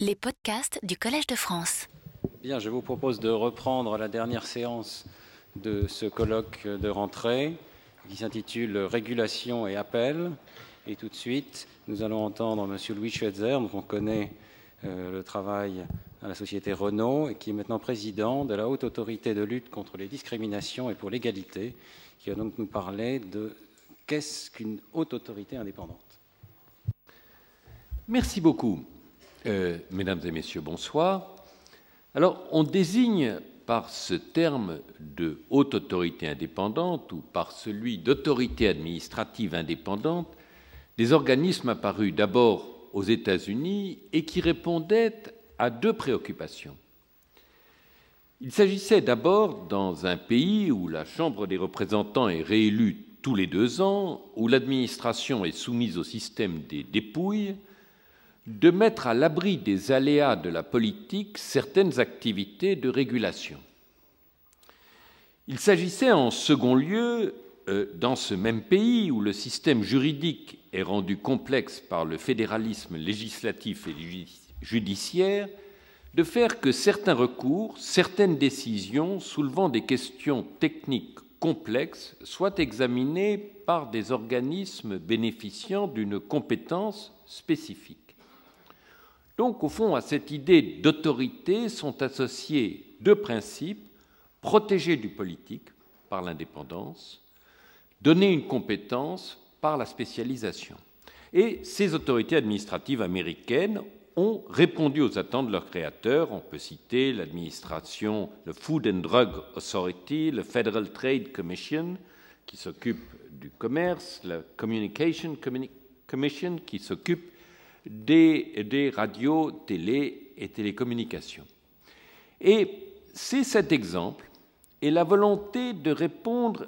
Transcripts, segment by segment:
Les podcasts du Collège de France. Bien, je vous propose de reprendre la dernière séance de ce colloque de rentrée qui s'intitule Régulation et appel. Et tout de suite, nous allons entendre M. Louis Schweitzer, dont on connaît euh, le travail à la société Renault et qui est maintenant président de la Haute Autorité de lutte contre les discriminations et pour l'égalité, qui va donc nous parler de qu'est-ce qu'une haute autorité indépendante. Merci beaucoup. Euh, mesdames et messieurs, bonsoir. Alors, on désigne par ce terme de haute autorité indépendante ou par celui d'autorité administrative indépendante des organismes apparus d'abord aux États-Unis et qui répondaient à deux préoccupations. Il s'agissait d'abord dans un pays où la Chambre des représentants est réélue tous les deux ans, où l'administration est soumise au système des dépouilles, de mettre à l'abri des aléas de la politique certaines activités de régulation. Il s'agissait en second lieu, euh, dans ce même pays où le système juridique est rendu complexe par le fédéralisme législatif et judiciaire, de faire que certains recours, certaines décisions soulevant des questions techniques complexes soient examinés par des organismes bénéficiant d'une compétence spécifique. Donc, au fond, à cette idée d'autorité sont associés deux principes protéger du politique par l'indépendance, donner une compétence par la spécialisation. Et ces autorités administratives américaines ont répondu aux attentes de leurs créateurs. On peut citer l'administration, le Food and Drug Authority, le Federal Trade Commission, qui s'occupe du commerce, la Communication Commission, qui s'occupe des, radios, télé et télécommunications. Et c'est cet exemple et la volonté de répondre,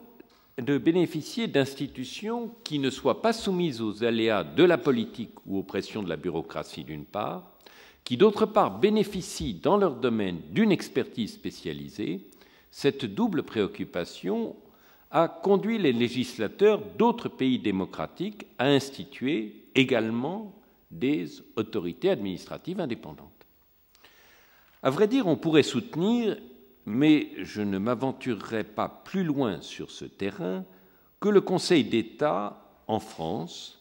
de bénéficier d'institutions qui ne soient pas soumises aux aléas de la politique ou aux pressions de la bureaucratie d'une part, qui d'autre part bénéficient dans leur domaine d'une expertise spécialisée, cette double préoccupation a conduit les législateurs d'autres pays démocratiques à instituer également des autorités administratives indépendantes. À vrai dire, on pourrait soutenir, mais je ne m'aventurerai pas plus loin sur ce terrain, que le Conseil d'État en France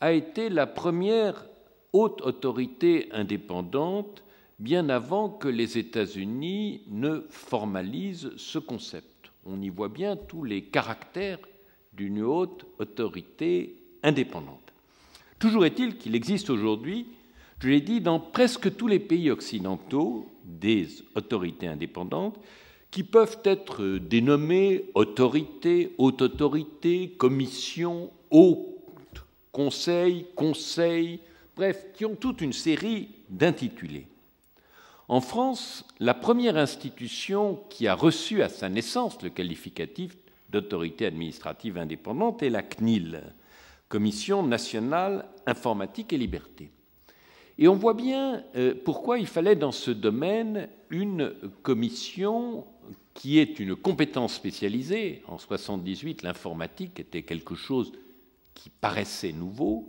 a été la première haute autorité indépendante bien avant que les États-Unis ne formalisent ce concept. On y voit bien tous les caractères d'une haute autorité indépendante. Toujours est-il qu'il existe aujourd'hui, je l'ai dit, dans presque tous les pays occidentaux, des autorités indépendantes qui peuvent être dénommées autorités, haute autorité, commission, haut conseil, conseil, bref, qui ont toute une série d'intitulés. En France, la première institution qui a reçu à sa naissance le qualificatif d'autorité administrative indépendante est la CNIL, Commission nationale informatique et liberté. Et on voit bien euh, pourquoi il fallait dans ce domaine une commission qui est une compétence spécialisée. En 78, l'informatique était quelque chose qui paraissait nouveau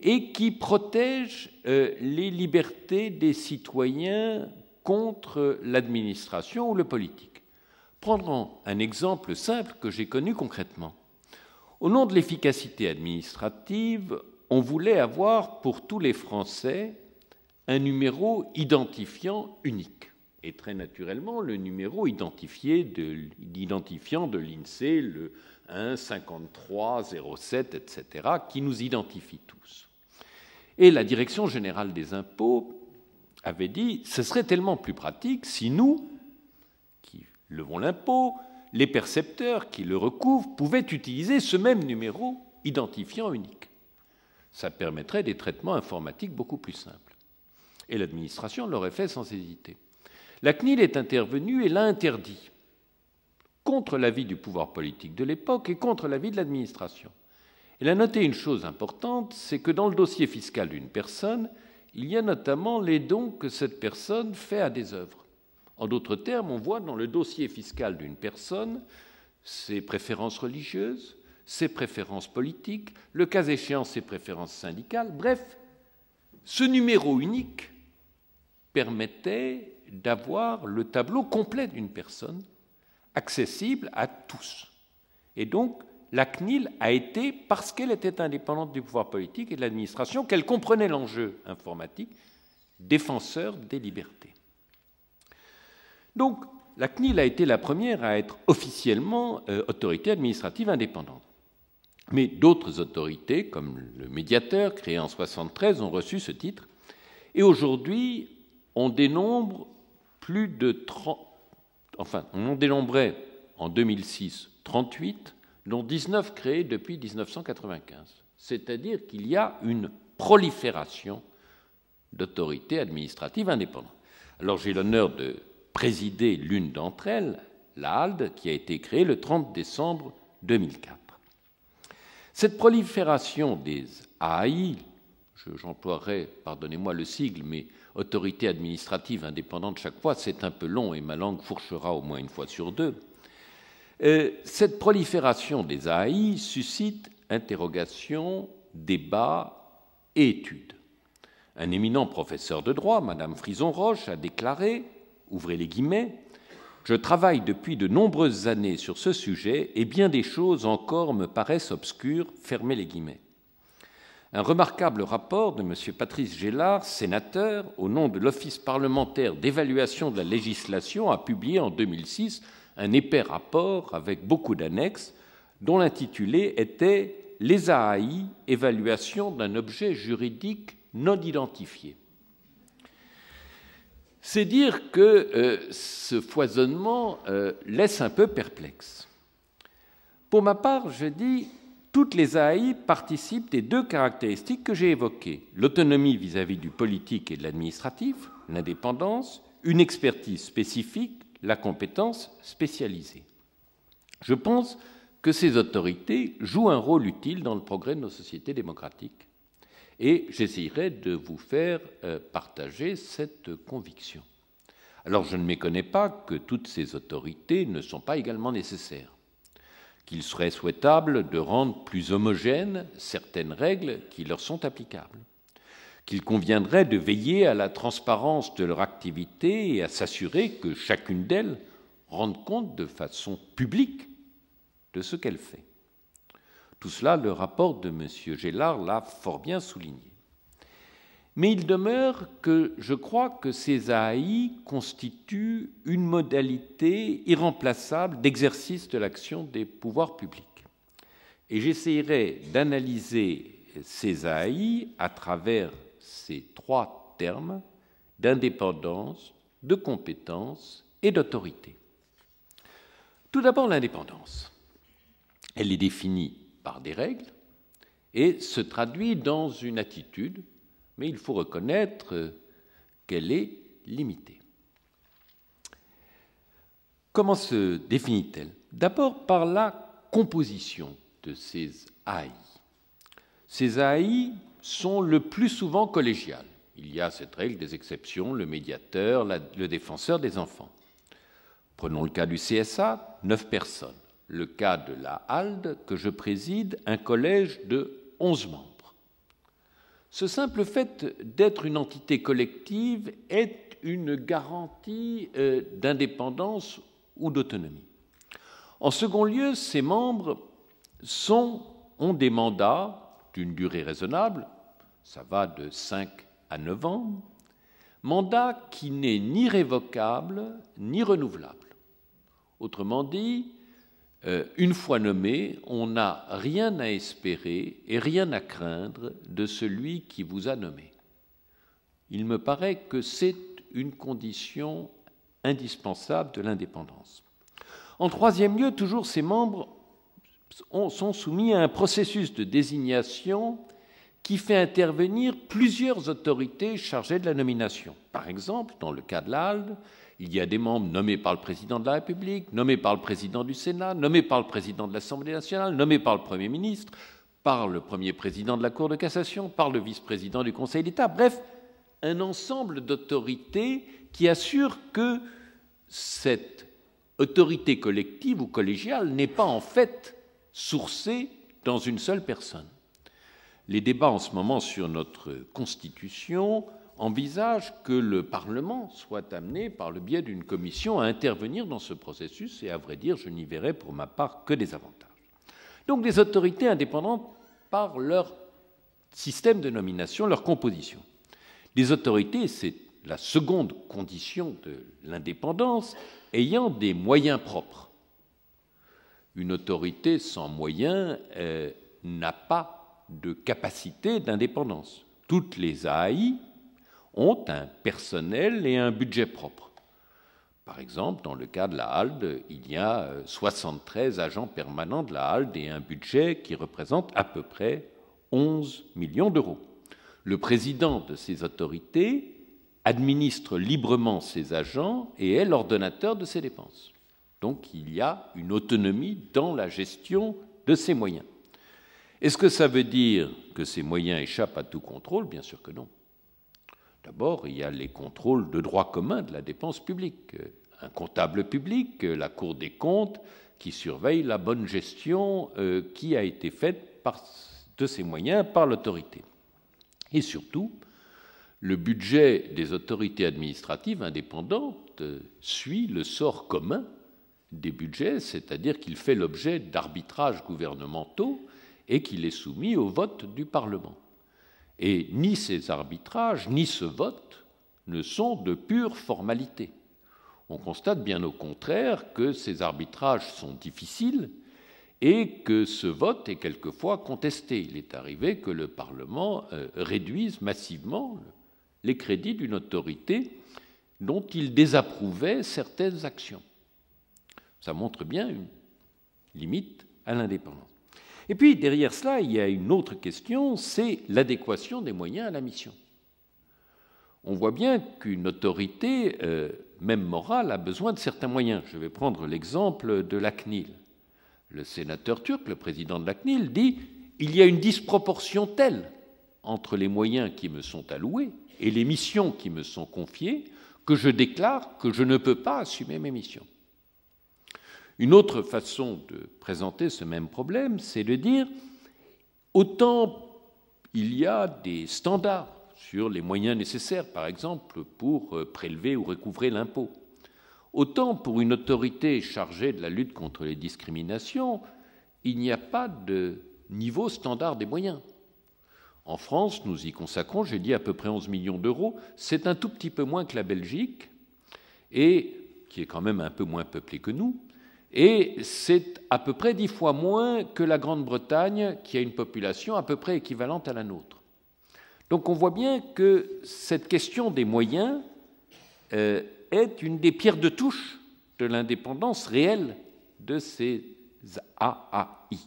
et qui protège euh, les libertés des citoyens contre l'administration ou le politique. Prendrons un exemple simple que j'ai connu concrètement. Au nom de l'efficacité administrative, on voulait avoir pour tous les Français un numéro identifiant unique. Et très naturellement, le numéro identifié de, identifiant de l'INSEE, le 1, 53, 07, etc., qui nous identifie tous. Et la Direction générale des impôts avait dit ce serait tellement plus pratique si nous, qui levons l'impôt, les percepteurs qui le recouvrent pouvaient utiliser ce même numéro identifiant unique. Ça permettrait des traitements informatiques beaucoup plus simples. Et l'administration l'aurait fait sans hésiter. La CNIL est intervenue et l'a interdit, contre l'avis du pouvoir politique de l'époque et contre l'avis de l'administration. Elle a noté une chose importante, c'est que dans le dossier fiscal d'une personne, il y a notamment les dons que cette personne fait à des œuvres. En d'autres termes, on voit dans le dossier fiscal d'une personne ses préférences religieuses, ses préférences politiques, le cas échéant ses préférences syndicales. Bref, ce numéro unique permettait d'avoir le tableau complet d'une personne, accessible à tous. Et donc, la CNIL a été, parce qu'elle était indépendante du pouvoir politique et de l'administration, qu'elle comprenait l'enjeu informatique, défenseur des libertés. Donc, la CNIL a été la première à être officiellement euh, autorité administrative indépendante. Mais d'autres autorités, comme le médiateur, créé en 1973, ont reçu ce titre. Et aujourd'hui, on dénombre plus de 30, enfin, on en dénombrait en 2006 38, dont 19 créés depuis 1995. C'est-à-dire qu'il y a une prolifération d'autorités administratives indépendantes. Alors j'ai l'honneur de présider l'une d'entre elles, la qui a été créée le 30 décembre 2004. Cette prolifération des AI, j'emploierai, pardonnez-moi le sigle, mais autorité administrative indépendante chaque fois, c'est un peu long et ma langue fourchera au moins une fois sur deux. Euh, cette prolifération des AI suscite interrogations, débats et études. Un éminent professeur de droit, Madame Frison-Roche, a déclaré, ouvrez les guillemets, je travaille depuis de nombreuses années sur ce sujet et bien des choses encore me paraissent obscures, fermez les guillemets. Un remarquable rapport de M. Patrice Gélard, sénateur, au nom de l'Office parlementaire d'évaluation de la législation, a publié en 2006 un épais rapport avec beaucoup d'annexes, dont l'intitulé était Les AI, évaluation d'un objet juridique non identifié. C'est dire que euh, ce foisonnement euh, laisse un peu perplexe. Pour ma part, je dis toutes les AI participent des deux caractéristiques que j'ai évoquées l'autonomie vis-à-vis du politique et de l'administratif, l'indépendance, une expertise spécifique, la compétence spécialisée. Je pense que ces autorités jouent un rôle utile dans le progrès de nos sociétés démocratiques et j'essayerai de vous faire euh, partager cette conviction. Alors je ne méconnais pas que toutes ces autorités ne sont pas également nécessaires qu'il serait souhaitable de rendre plus homogènes certaines règles qui leur sont applicables, qu'il conviendrait de veiller à la transparence de leur activité et à s'assurer que chacune d'elles rende compte de façon publique de ce qu'elle fait. Tout cela, le rapport de M. Gélard l'a fort bien souligné. Mais il demeure que je crois que ces AI constituent une modalité irremplaçable d'exercice de l'action des pouvoirs publics. Et j'essaierai d'analyser ces AI à travers ces trois termes d'indépendance, de compétence et d'autorité. Tout d'abord l'indépendance. Elle est définie par des règles et se traduit dans une attitude mais il faut reconnaître qu'elle est limitée. Comment se définit-elle? D'abord par la composition de ces AI. Ces AI sont le plus souvent collégiales. Il y a cette règle des exceptions, le médiateur, le défenseur des enfants. Prenons le cas du CSA, neuf personnes. Le cas de la HALD, que je préside, un collège de onze membres. Ce simple fait d'être une entité collective est une garantie euh, d'indépendance ou d'autonomie. En second lieu, ces membres ont des mandats d'une durée raisonnable, ça va de 5 à 9 ans, mandat qui n'est ni révocable ni renouvelable. Autrement dit, une fois nommé, on n'a rien à espérer et rien à craindre de celui qui vous a nommé. Il me paraît que c'est une condition indispensable de l'indépendance. En troisième lieu, toujours ces membres sont soumis à un processus de désignation qui fait intervenir plusieurs autorités chargées de la nomination. Par exemple, dans le cas de l'ALDE, il y a des membres nommés par le président de la République, nommés par le président du Sénat, nommés par le président de l'Assemblée nationale, nommés par le Premier ministre, par le premier président de la Cour de cassation, par le vice-président du Conseil d'État, bref, un ensemble d'autorités qui assurent que cette autorité collective ou collégiale n'est pas en fait sourcée dans une seule personne. Les débats en ce moment sur notre Constitution envisage que le Parlement soit amené, par le biais d'une commission, à intervenir dans ce processus, et à vrai dire, je n'y verrai pour ma part que des avantages. Donc des autorités indépendantes par leur système de nomination, leur composition. Des autorités, c'est la seconde condition de l'indépendance, ayant des moyens propres. Une autorité sans moyens euh, n'a pas de capacité d'indépendance. Toutes les AI ont un personnel et un budget propre. Par exemple, dans le cas de la HALDE, il y a 73 euh, agents permanents de la HALDE et un budget qui représente à peu près 11 millions d'euros. Le président de ces autorités administre librement ses agents et est l'ordonnateur de ses dépenses. Donc il y a une autonomie dans la gestion de ses moyens. Est-ce que ça veut dire que ces moyens échappent à tout contrôle? Bien sûr que non. D'abord, il y a les contrôles de droit commun de la dépense publique. Un comptable public, la Cour des comptes, qui surveille la bonne gestion euh, qui a été faite de ces moyens par l'autorité. Et surtout, le budget des autorités administratives indépendantes suit le sort commun des budgets, c'est-à-dire qu'il fait l'objet d'arbitrages gouvernementaux et qu'il est soumis au vote du Parlement. Et ni ces arbitrages, ni ce vote ne sont de pure formalité. On constate bien au contraire que ces arbitrages sont difficiles et que ce vote est quelquefois contesté. Il est arrivé que le Parlement euh, réduise massivement les crédits d'une autorité dont il désapprouvait certaines actions. Ça montre bien une limite à l'indépendance. Et puis, derrière cela, il y a une autre question, c'est l'adéquation des moyens à la mission. On voit bien qu'une autorité, euh, même morale, a besoin de certains moyens. Je vais prendre l'exemple de la CNIL. Le sénateur turc, le président de la CNIL, dit il y a une disproportion telle entre les moyens qui me sont alloués et les missions qui me sont confiées que je déclare que je ne peux pas assumer mes missions. Une autre façon de présenter ce même problème, c'est de dire autant il y a des standards sur les moyens nécessaires, par exemple, pour euh, prélever ou recouvrer l'impôt, autant pour une autorité chargée de la lutte contre les discriminations, il n'y a pas de niveau standard des moyens. En France, nous y consacrons, j'ai dit, à peu près 11 millions d'euros. C'est un tout petit peu moins que la Belgique, et qui est quand même un peu moins peuplée que nous, et c'est à peu près dix fois moins que la Grande-Bretagne, qui a une population à peu près équivalente à la nôtre. Donc on voit bien que cette question des moyens euh, est une des pierres de touche de l'indépendance réelle de ces AAI.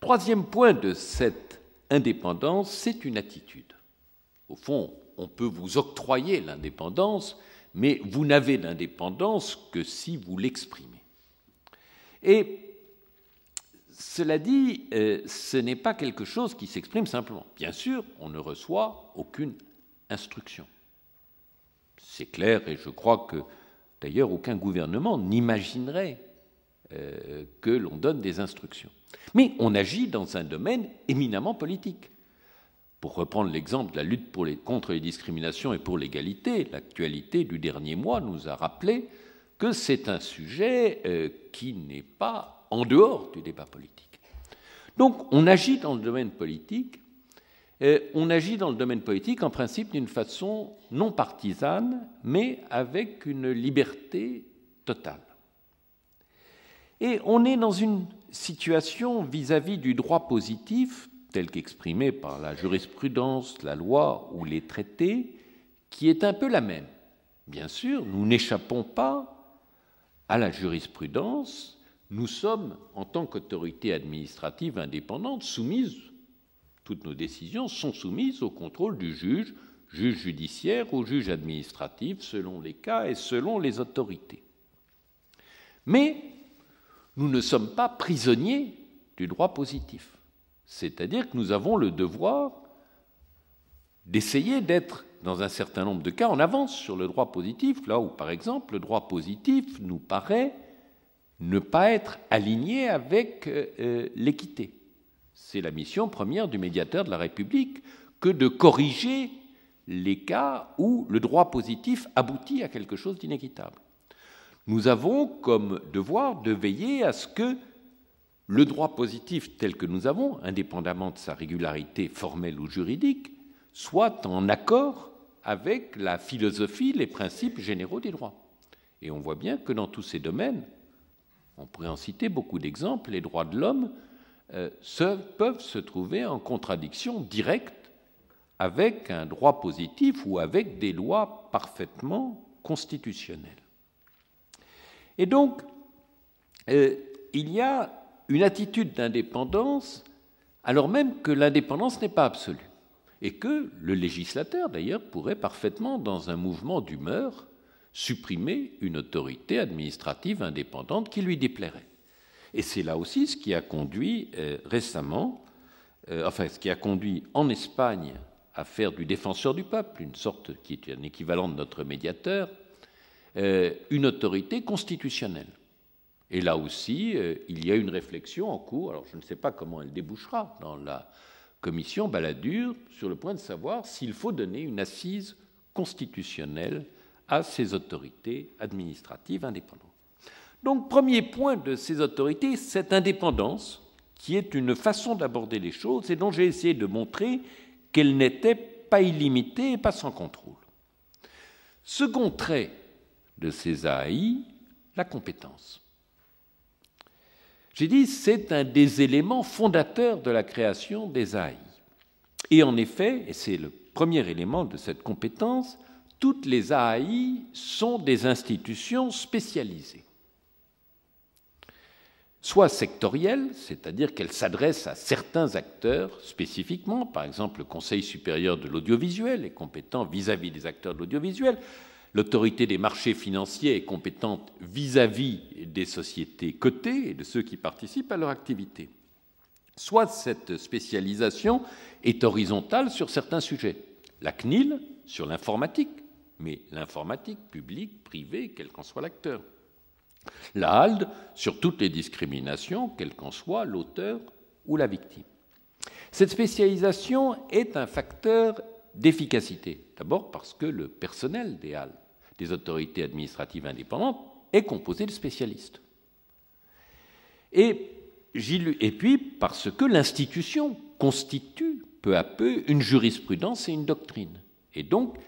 Troisième point de cette indépendance, c'est une attitude. Au fond, on peut vous octroyer l'indépendance, mais vous n'avez d'indépendance que si vous l'exprimez. Et cela dit, euh, ce n'est pas quelque chose qui s'exprime simplement. Bien sûr, on ne reçoit aucune instruction. C'est clair et je crois que d'ailleurs aucun gouvernement n'imaginerait euh, que l'on donne des instructions. Mais on agit dans un domaine éminemment politique. Pour reprendre l'exemple de la lutte contre les discriminations et pour l'égalité, l'actualité du dernier mois nous a rappelé que c'est un sujet euh, qui n'est pas en dehors du débat politique. Donc on agit dans le domaine politique, euh, on agit dans le domaine politique en principe d'une façon non partisane, mais avec une liberté totale. Et on est dans une situation vis à -vis du droit positif tel qu'exprimé par la jurisprudence, la loi ou les traités, qui est un peu la même. Bien sûr, nous n'échappons pas à la jurisprudence, nous sommes, en tant qu'autorité administrative indépendante, soumises, toutes nos décisions sont soumises au contrôle du juge, juge judiciaire ou juge administratif, selon les cas et selon les autorités. Mais nous ne sommes pas prisonniers du droit positif. C'est-à-dire que nous avons le devoir d'essayer d'être, dans un certain nombre de cas, en avance sur le droit positif, là où, par exemple, le droit positif nous paraît ne pas être aligné avec euh, euh, l'équité. C'est la mission première du médiateur de la République que de corriger les cas où le droit positif aboutit à quelque chose d'inéquitable. Nous avons comme devoir de veiller à ce que le droit positif tel que nous avons, indépendamment de sa régularité formelle ou juridique, soit en accord avec la philosophie, les principes généraux des droits. Et on voit bien que dans tous ces domaines, on pourrait en citer beaucoup d'exemples, les droits de l'homme euh, peuvent se trouver en contradiction directe avec un droit positif ou avec des lois parfaitement constitutionnelles. Et donc, euh, il y a une attitude d'indépendance alors même que l'indépendance n'est pas absolue et que le législateur, d'ailleurs, pourrait parfaitement, dans un mouvement d'humeur, supprimer une autorité administrative indépendante qui lui déplairait. Et c'est là aussi ce qui a conduit euh, récemment, euh, enfin ce qui a conduit en Espagne à faire du défenseur du peuple, une sorte qui est un équivalent de notre médiateur, euh, une autorité constitutionnelle. Et là aussi, euh, il y a une réflexion en cours, alors je ne sais pas comment elle débouchera dans la commission Balladur, sur le point de savoir s'il faut donner une assise constitutionnelle à ces autorités administratives indépendantes. Donc, premier point de ces autorités, cette indépendance, qui est une façon d'aborder les choses et dont j'ai essayé de montrer qu'elle n'était pas illimitée et pas sans contrôle. Second trait de ces AI, la compétence. J'ai dit, c'est un des éléments fondateurs de la création des AI. Et en effet, et c'est le premier élément de cette compétence, toutes les AI sont des institutions spécialisées. Soit sectorielles, c'est-à-dire qu'elles s'adressent à certains acteurs spécifiquement, par exemple le Conseil supérieur de l'audiovisuel est compétent vis-à-vis des acteurs de l'audiovisuel, L'autorité des marchés financiers est compétente vis-à-vis des sociétés cotées et de ceux qui participent à leur activité. Soit cette spécialisation est horizontale sur certains sujets. La CNIL sur l'informatique, mais l'informatique publique, privée, quel qu'en soit l'acteur. La HALD sur toutes les discriminations, quel qu'en soit l'auteur ou la victime. Cette spécialisation est un facteur d'efficacité. D'abord parce que le personnel des halles, des autorités administratives indépendantes, est composé de spécialistes. Et puis parce que l'institution constitue peu à peu une jurisprudence et une doctrine, et donc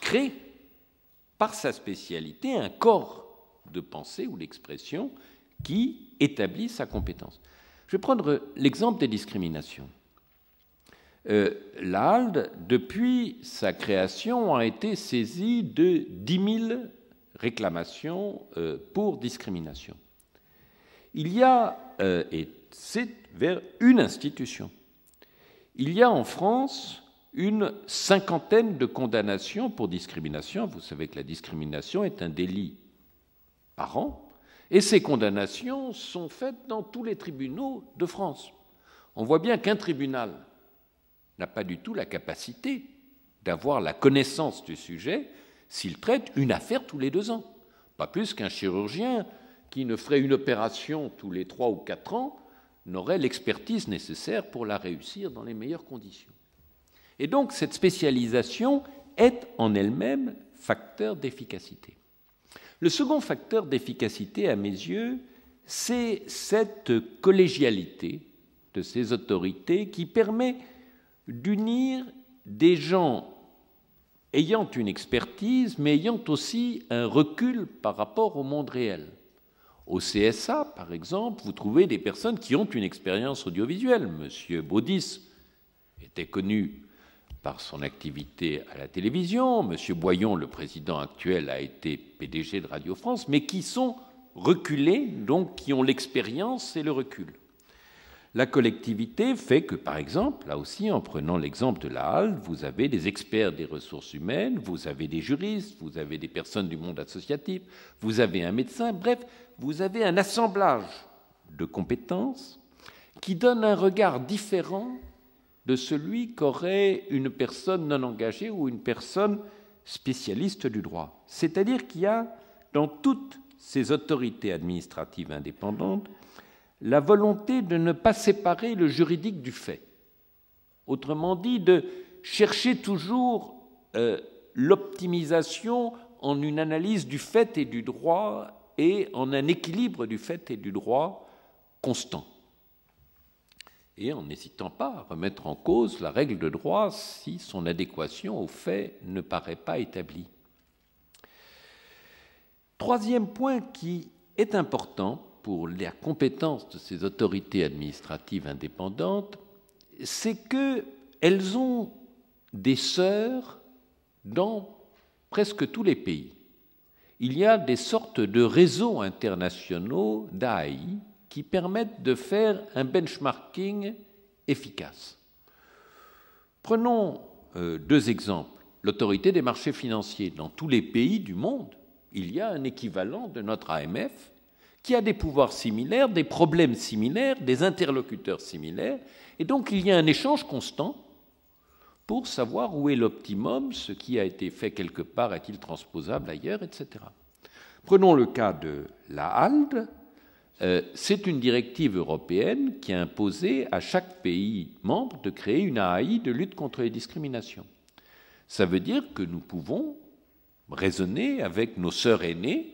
crée par sa spécialité un corps de pensée ou d'expression qui établit sa compétence. Je vais prendre l'exemple des discriminations. Euh, L'ALDE, depuis sa création, a été saisi de 10 000 réclamations euh, pour discrimination. Il y a, euh, et c'est vers une institution, il y a en France une cinquantaine de condamnations pour discrimination. Vous savez que la discrimination est un délit par an, et ces condamnations sont faites dans tous les tribunaux de France. On voit bien qu'un tribunal n'a pas du tout la capacité d'avoir la connaissance du sujet s'il traite une affaire tous les deux ans. Pas plus qu'un chirurgien qui ne ferait une opération tous les trois ou quatre ans n'aurait l'expertise nécessaire pour la réussir dans les meilleures conditions. Et donc cette spécialisation est en elle-même facteur d'efficacité. Le second facteur d'efficacité, à mes yeux, c'est cette collégialité de ces autorités qui permet d'unir des gens ayant une expertise, mais ayant aussi un recul par rapport au monde réel. Au CSA, par exemple, vous trouvez des personnes qui ont une expérience audiovisuelle. Monsieur Baudis était connu par son activité à la télévision. Monsieur Boyon, le président actuel, a été PDG de Radio France, mais qui sont reculés, donc qui ont l'expérience et le recul. La collectivité fait que, par exemple, là aussi, en prenant l'exemple de la HALD, vous avez des experts des ressources humaines, vous avez des juristes, vous avez des personnes du monde associatif, vous avez un médecin, bref, vous avez un assemblage de compétences qui donne un regard différent de celui qu'aurait une personne non engagée ou une personne spécialiste du droit. C'est-à-dire qu'il y a dans toutes ces autorités administratives indépendantes la volonté de ne pas séparer le juridique du fait. Autrement dit, de chercher toujours euh, l'optimisation en une analyse du fait et du droit et en un équilibre du fait et du droit constant. Et en n'hésitant pas à remettre en cause la règle de droit si son adéquation au fait ne paraît pas établie. Troisième point qui est important pour la compétence de ces autorités administratives indépendantes, c'est qu'elles ont des sœurs dans presque tous les pays. Il y a des sortes de réseaux internationaux d'AI qui permettent de faire un benchmarking efficace. Prenons euh, deux exemples. L'autorité des marchés financiers. Dans tous les pays du monde, il y a un équivalent de notre AMF qui a des pouvoirs similaires, des problèmes similaires, des interlocuteurs similaires, et donc il y a un échange constant pour savoir où est l'optimum, ce qui a été fait quelque part est-il transposable ailleurs, etc. Prenons le cas de la HALD. Euh, c'est une directive européenne qui a imposé à chaque pays membre de créer une AI de lutte contre les discriminations. Ça veut dire que nous pouvons raisonner avec nos sœurs aînées,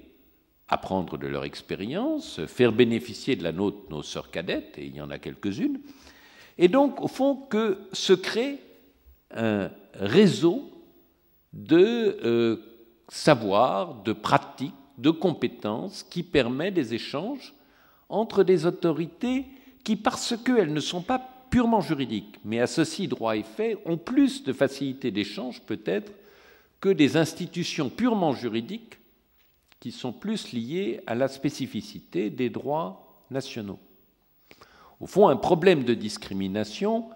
apprendre de leur expérience, faire bénéficier de la nôtre nos sœurs cadettes, et il y en a quelques-unes, et donc, au fond, que se crée un réseau de euh, savoir, de pratiques, de compétences qui permet des échanges entre des autorités qui, parce qu'elles ne sont pas purement juridiques, mais associent droit et fait, ont plus de facilité d'échange peut-être que des institutions purement juridiques qui sont plus liées à la spécificité des droits nationaux. Au fond, un problème de discrimination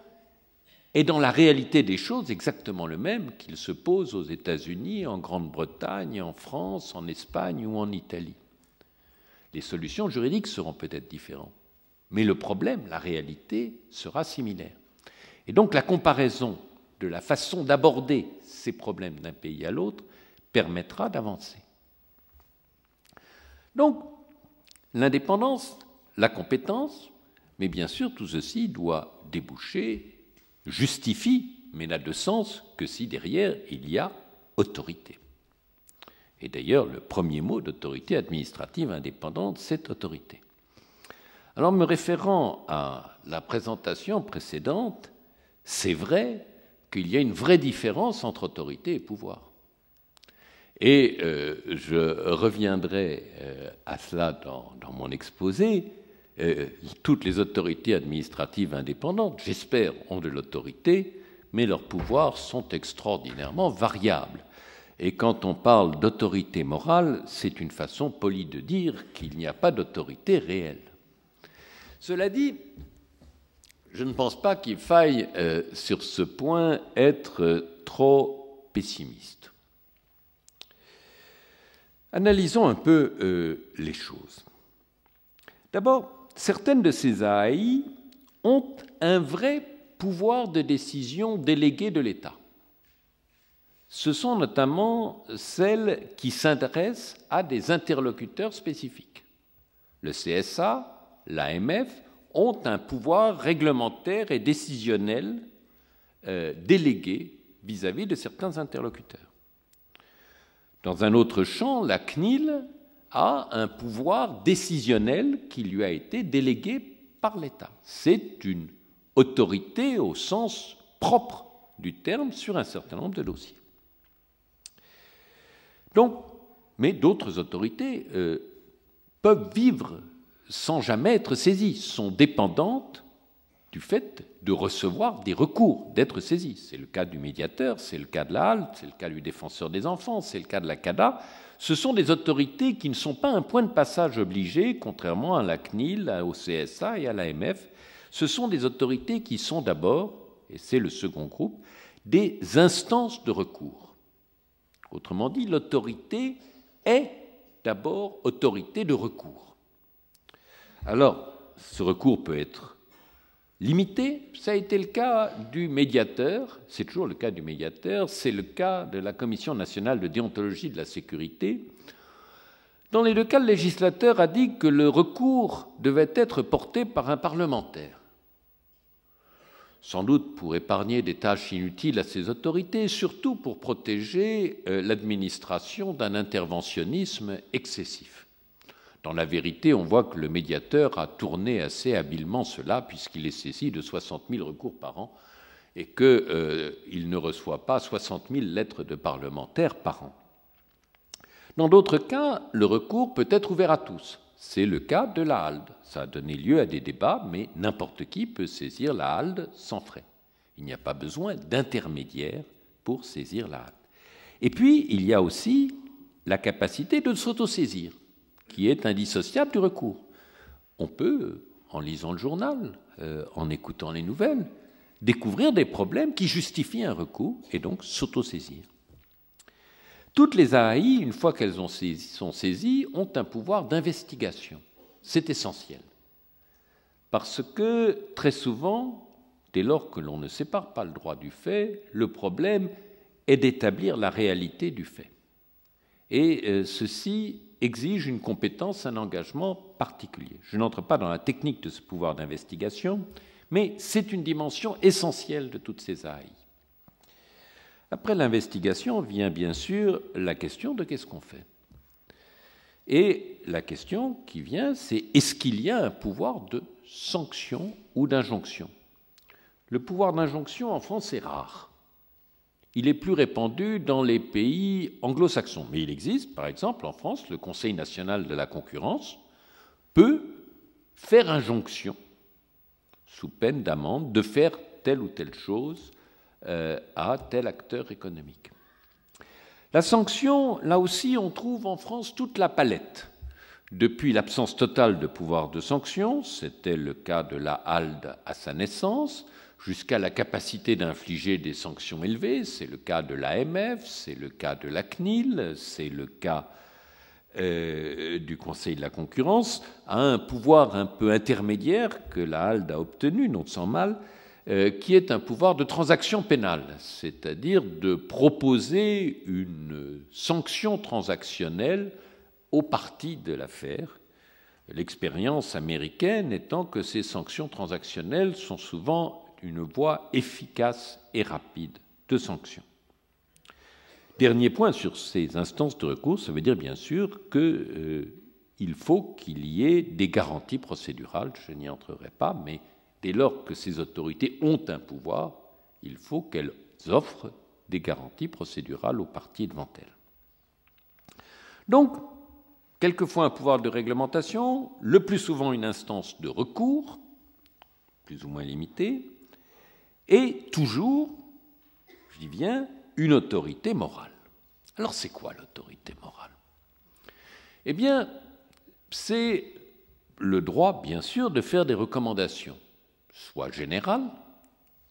est dans la réalité des choses exactement le même qu'il se pose aux États-Unis, en Grande-Bretagne, en France, en Espagne ou en Italie. Les solutions juridiques seront peut-être différentes, mais le problème, la réalité, sera similaire. Et donc la comparaison de la façon d'aborder ces problèmes d'un pays à l'autre permettra d'avancer. Donc, l'indépendance, la compétence, mais bien sûr, tout ceci doit déboucher, justifie, mais n'a de sens que si derrière il y a autorité. Et d'ailleurs, le premier mot d'autorité administrative indépendante, c'est autorité. Alors, me référant à la présentation précédente, c'est vrai qu'il y a une vraie différence entre autorité et pouvoir. Et euh, je reviendrai euh, à cela dans, mon exposé. Euh, toutes les autorités administratives indépendantes, j'espère, ont de l'autorité, mais leurs pouvoirs sont extraordinairement variables. Et quand on parle d'autorité morale, c'est une façon polie de dire qu'il n'y a pas d'autorité réelle. Cela dit, je ne pense pas qu'il faille sur ce point être trop pessimiste. Analysons un peu euh, les choses. D'abord, certaines de ces AI ont un vrai pouvoir de décision délégué de l'État. Ce sont notamment celles qui s'intéressent à des interlocuteurs spécifiques. Le CSA, l'AMF ont un pouvoir réglementaire et décisionnel euh, délégué vis-à-vis de certains interlocuteurs. Dans un autre champ, la CNIL a un pouvoir décisionnel qui lui a été délégué par l'État. C'est une autorité au sens propre du terme sur un certain nombre de dossiers. Donc, mais d'autres autorités euh, peuvent vivre sans jamais être saisies, sont dépendantes du fait de recevoir des recours, d'être saisies. C'est le cas du médiateur, c'est le cas de la HALT, c'est le cas du défenseur des enfants, c'est le cas de la CADA. Ce sont des autorités qui ne sont pas un point de passage obligé, contrairement à la CNIL, au CSA et à l'AMF. Ce sont des autorités qui sont d'abord, et c'est le second groupe, des instances de recours. Autrement dit, l'autorité est d'abord autorité de recours. Alors, ce recours peut être limité. Ça a été le cas du médiateur, c'est toujours le cas du médiateur, c'est le cas de la Commission nationale de déontologie de la sécurité. Dans les deux cas, le législateur a dit que le recours devait être porté par un parlementaire. sans doute pour épargner des tâches inutiles à ces autorités, surtout pour protéger euh, l'administration d'un interventionnisme excessif. Dans la vérité, on voit que le médiateur a tourné assez habilement cela, puisqu'il est saisi de 60 000 recours par an et qu'il euh, ne reçoit pas 60 000 lettres de parlementaires par an. Dans d'autres cas, le recours peut être ouvert à tous. C'est le cas de la HALDE. Ça a donné lieu à des débats, mais n'importe qui peut saisir la HALDE sans frais. Il n'y a pas besoin d'intermédiaire pour saisir la HALDE. Et puis, il y a aussi la capacité de s'autosaisir, qui est indissociable du recours. On peut, en lisant le journal, euh, en écoutant les nouvelles, découvrir des problèmes qui justifient un recours et donc s'autosaisir. Toutes les AI, une fois qu'elles sont saisies, ont un pouvoir d'investigation. C'est essentiel. Parce que très souvent, dès lors que l'on ne sépare pas le droit du fait, le problème est d'établir la réalité du fait. Et euh, ceci exige une compétence, un engagement particulier. Je n'entre pas dans la technique de ce pouvoir d'investigation, mais c'est une dimension essentielle de toutes ces AI. Après l'investigation vient bien sûr la question de qu'est-ce qu'on fait. Et la question qui vient, c'est est-ce qu'il y a un pouvoir de sanction ou d'injonction? Le pouvoir d'injonction en France est rare. Il est plus répandu dans les pays anglo-saxons. Mais il existe, par exemple, en France, le Conseil national de la concurrence peut faire injonction, sous peine d'amende, de faire telle ou telle chose euh, à tel acteur économique. La sanction, là aussi, on trouve en France toute la palette. Depuis l'absence totale de pouvoir de sanction, c'était le cas de la HALDE à sa naissance, jusqu'à la capacité d'infliger des sanctions élevées, c'est le cas de l'AMF, c'est le cas de la CNIL, c'est le cas euh, du Conseil de la concurrence, à un pouvoir un peu intermédiaire que la HALDE a obtenu, non sans mal, euh, qui est un pouvoir de transaction pénale, c'est-à-dire de proposer une sanction transactionnelle aux parties de l'affaire. L'expérience américaine étant que ces sanctions transactionnelles sont souvent une voie efficace et rapide de sanction. Dernier point sur ces instances de recours, ça veut dire bien sûr qu'il euh, faut qu'il y ait des garanties procédurales, je n'y entrerai pas, mais Dès lors que ces autorités ont un pouvoir, il faut qu'elles offrent des garanties procédurales aux parties devant elles. Donc, quelquefois un pouvoir de réglementation, le plus souvent une instance de recours, plus ou moins limitée, et toujours, je dis bien, une autorité morale. Alors c'est quoi l'autorité morale? Eh bien, c'est le droit, bien sûr, de faire des recommandations soit générale,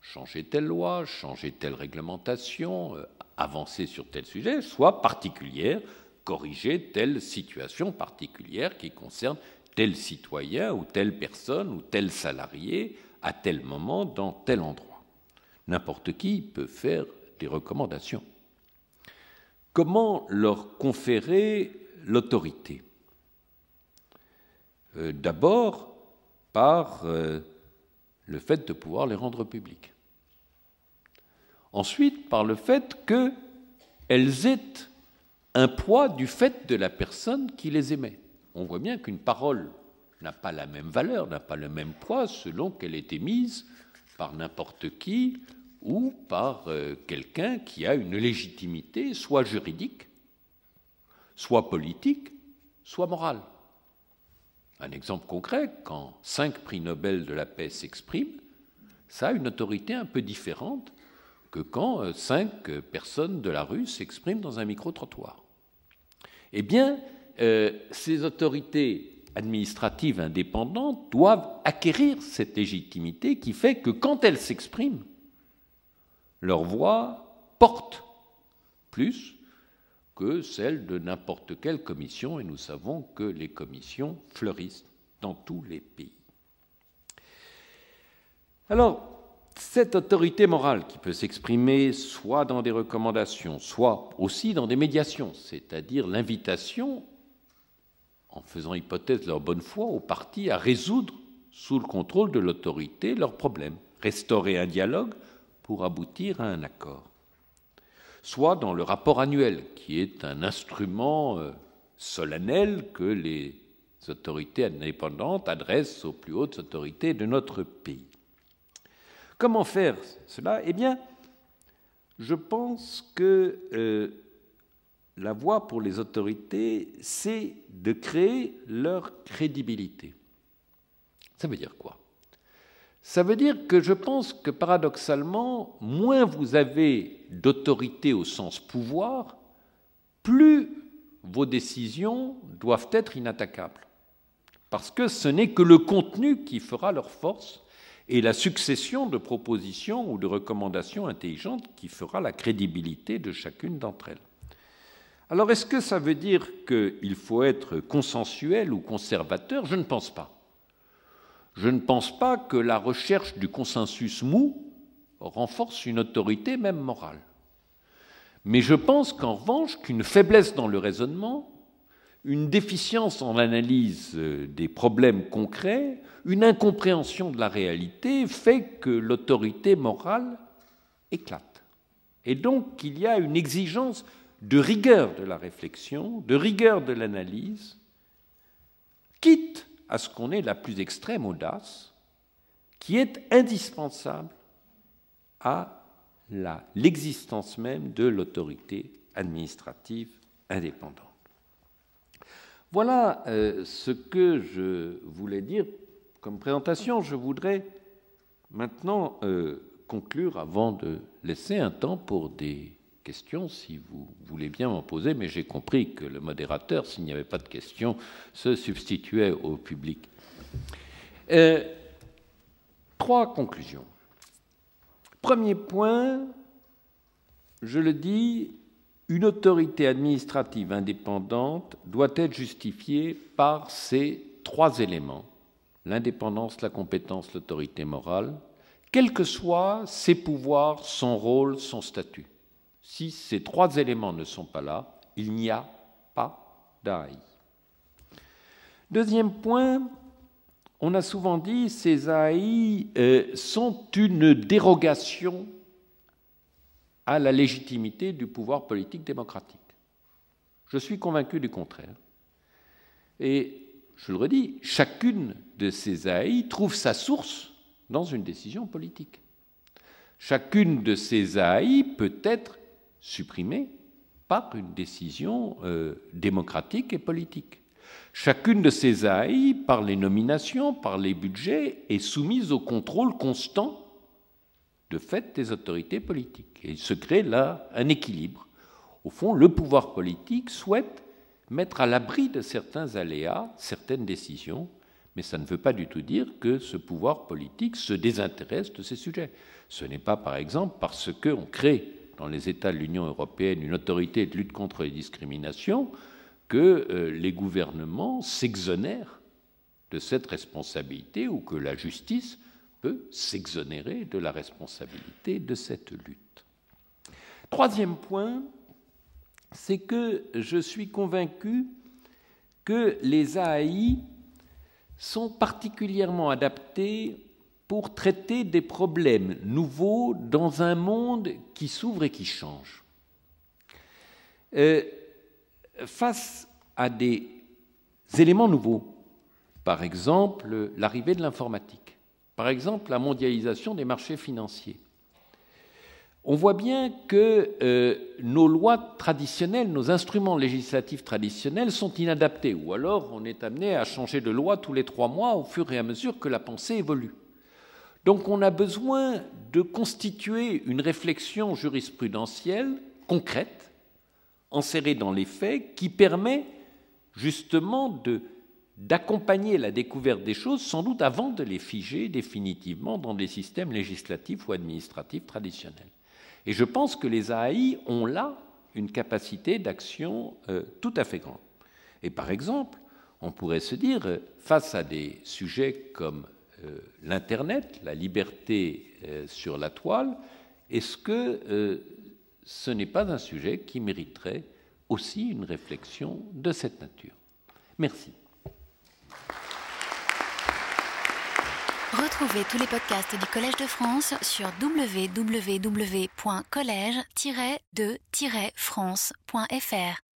changer telle loi, changer telle réglementation, euh, avancer sur tel sujet, soit particulière, corriger telle situation particulière qui concerne tel citoyen ou telle personne ou tel salarié à tel moment dans tel endroit. N'importe qui peut faire des recommandations. Comment leur conférer l'autorité? Euh, D'abord par euh, le fait de pouvoir les rendre publiques. Ensuite, par le fait qu'elles aient un poids du fait de la personne qui les émet. On voit bien qu'une parole n'a pas la même valeur, n'a pas le même poids selon qu'elle est émise par n'importe qui ou par euh, quelqu'un qui a une légitimité soit juridique, soit politique, soit morale. Un exemple concret, quand cinq prix Nobel de la paix s'expriment, ça a une autorité un peu différente que quand euh, cinq personnes de la rue s'expriment dans un micro-trottoir. Eh bien, euh, ces autorités administratives indépendantes doivent acquérir cette légitimité qui fait que quand elles s'expriment, leur voix porte plus que celle de n'importe quelle commission, et nous savons que les commissions fleurissent dans tous les pays. Alors, cette autorité morale qui peut s'exprimer soit dans des recommandations, soit aussi dans des médiations, c'est-à-dire l'invitation, en faisant hypothèse de leur bonne foi, aux partis à résoudre sous le contrôle de l'autorité leurs problèmes. restaurer un dialogue pour aboutir à un accord. Soit dans le rapport annuel, qui est un instrument euh, solennel que les autorités indépendantes adressent aux plus hautes autorités de notre pays. Comment faire cela? Eh bien, je pense que euh, la voie pour les autorités, c'est de créer leur crédibilité. Ça veut dire quoi? Ça veut dire que je pense que paradoxalement, moins vous avez d'autorité au sens pouvoir, plus vos décisions doivent être inattaquables. Parce que ce n'est que le contenu qui fera leur force et la succession de propositions ou de recommandations intelligentes qui fera la crédibilité de chacune d'entre elles. Alors est-ce que ça veut dire qu'il faut être consensuel ou conservateur? Je ne pense pas. Je ne pense pas que la recherche du consensus mou renforce une autorité même morale. Mais je pense qu'en revanche qu'une faiblesse dans le raisonnement, une déficience en l'analyse des problèmes concrets, une incompréhension de la réalité fait que l'autorité morale éclate. Et donc il y a une exigence de rigueur de la réflexion, de rigueur de l'analyse, quitte à ce qu'on ait la plus extrême audace, qui est indispensable à l'existence même de l'autorité administrative indépendante. Voilà euh, ce que je voulais dire comme présentation. Je voudrais maintenant euh, conclure avant de laisser un temps pour des questions, si vous voulez bien m'en poser, mais j'ai compris que le modérateur, s'il n'y avait pas de questions, se substituait au public. Euh, trois conclusions. Premier point, je le dis, une autorité administrative indépendante doit être justifiée par ces trois éléments l'indépendance, la compétence, l'autorité morale, quels que soient ses pouvoirs, son rôle, son statut. Si ces trois éléments ne sont pas là, il n'y a pas d'AI. Deuxième point, on a souvent dit ces AI euh, sont une dérogation à la légitimité du pouvoir politique démocratique. Je suis convaincu du contraire. Et je le redis, chacune de ces AI trouve sa source dans une décision politique. Chacune de ces AI peut être supprimée par une décision euh, démocratique et politique. Chacune de ces AI, par les nominations, par les budgets, est soumise au contrôle constant de fait des autorités politiques. Et il se crée là un équilibre. Au fond, le pouvoir politique souhaite mettre à l'abri de certains aléas certaines décisions, mais ça ne veut pas du tout dire que ce pouvoir politique se désintéresse de ces sujets. Ce n'est pas, par exemple, parce qu'on crée dans les États de l'Union européenne une autorité de lutte contre les discriminations que euh, les gouvernements s'exonèrent de cette responsabilité ou que la justice peut s'exonérer de la responsabilité de cette lutte. Troisième point, c'est que je suis convaincu que les AI sont particulièrement adaptés pour traiter des problèmes nouveaux dans un monde qui s'ouvre et qui change. Euh, face à des éléments nouveaux, par exemple l'arrivée de l'informatique, par exemple la mondialisation des marchés financiers, on voit bien que euh, nos lois traditionnelles, nos instruments législatifs traditionnels sont inadaptés, ou alors on est amené à changer de loi tous les trois mois au fur et à mesure que la pensée évolue. Donc on a besoin de constituer une réflexion jurisprudentielle concrète, enserrée dans les faits, qui permet justement d'accompagner la découverte des choses, sans doute avant de les figer définitivement dans des systèmes législatifs ou administratifs traditionnels. Et je pense que les AI ont là une capacité d'action euh, tout à fait grande. Et par exemple, on pourrait se dire, euh, face à des sujets comme l'Internet, la liberté sur la toile, est-ce que ce n'est pas un sujet qui mériterait aussi une réflexion de cette nature? Merci. Retrouvez tous les podcasts du Collège de France sur www.collège-de-france.fr.